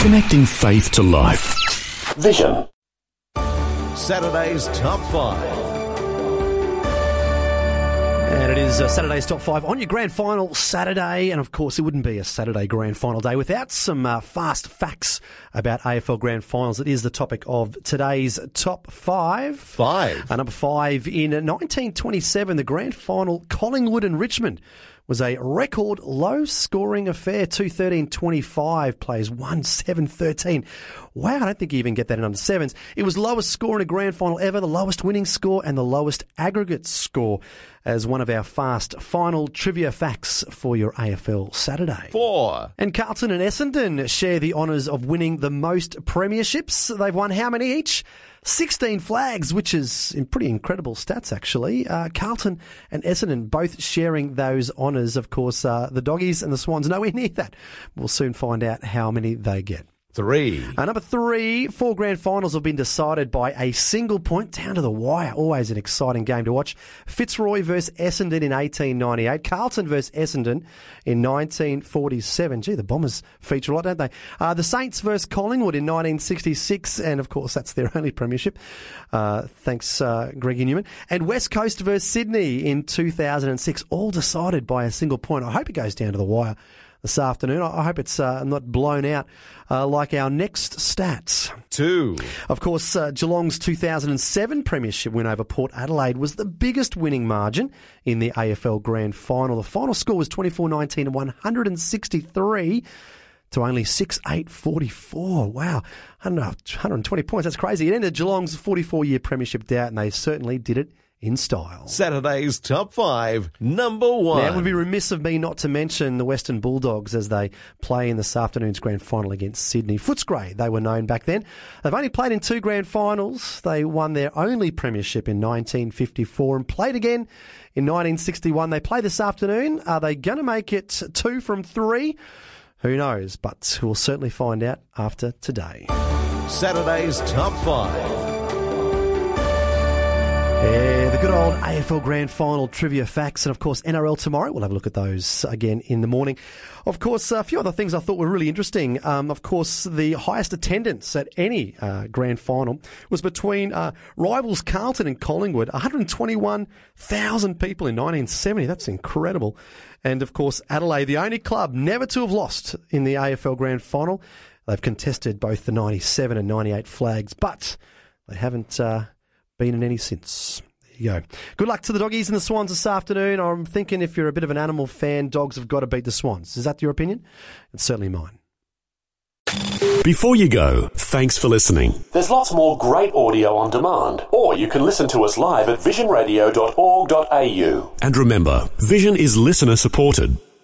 Connecting faith to life. Vision. Saturday's Top 5. And it is uh, Saturday's top five on your grand final Saturday. And of course, it wouldn't be a Saturday grand final day without some uh, fast facts about AFL grand finals. It is the topic of today's top five. Five. Uh, number five, in 1927, the grand final, Collingwood and Richmond was a record low scoring affair. 213 25 plays 1 7 13. Wow, I don't think you even get that in under sevens. It was lowest score in a grand final ever, the lowest winning score, and the lowest aggregate score as one of our fast final trivia facts for your AFL Saturday. Four. And Carlton and Essendon share the honours of winning the most premierships. They've won how many each? 16 flags, which is in pretty incredible stats, actually. Uh, Carlton and Essendon both sharing those honours. Of course, uh, the Doggies and the Swans nowhere near that. We'll soon find out how many they get. Three. Uh, number three, four grand finals have been decided by a single point down to the wire. Always an exciting game to watch. Fitzroy versus Essendon in 1898. Carlton versus Essendon in 1947. Gee, the Bombers feature a lot, don't they? Uh, the Saints versus Collingwood in 1966. And of course, that's their only premiership. Uh, thanks, uh, Greggy Newman. And West Coast versus Sydney in 2006. All decided by a single point. I hope it goes down to the wire this afternoon. I hope it's uh, not blown out uh, like our next stats. Two. Of course, uh, Geelong's 2007 Premiership win over Port Adelaide was the biggest winning margin in the AFL Grand Final. The final score was 24 19 and 163 to only 6 8 44. Wow. I don't know, 120 points. That's crazy. It ended Geelong's 44 year Premiership doubt, and they certainly did it in style. Saturday's Top 5. Number 1. Now, it would be remiss of me not to mention the Western Bulldogs as they play in this afternoon's grand final against Sydney. Footscray, they were known back then. They've only played in two grand finals. They won their only premiership in 1954 and played again in 1961. They play this afternoon. Are they going to make it two from three? Who knows? But we'll certainly find out after today. Saturday's Top 5. Yeah, the good old AFL Grand Final trivia facts, and of course NRL tomorrow. We'll have a look at those again in the morning. Of course, a few other things I thought were really interesting. Um, of course, the highest attendance at any uh, Grand Final was between uh, rivals Carlton and Collingwood, 121,000 people in 1970. That's incredible. And of course, Adelaide, the only club never to have lost in the AFL Grand Final. They've contested both the 97 and 98 flags, but they haven't. Uh, been in any since. There you go. Good luck to the doggies and the swans this afternoon. I'm thinking if you're a bit of an animal fan, dogs have got to beat the swans. Is that your opinion? It's certainly mine. Before you go, thanks for listening. There's lots more great audio on demand, or you can listen to us live at visionradio.org.au. And remember, Vision is listener supported.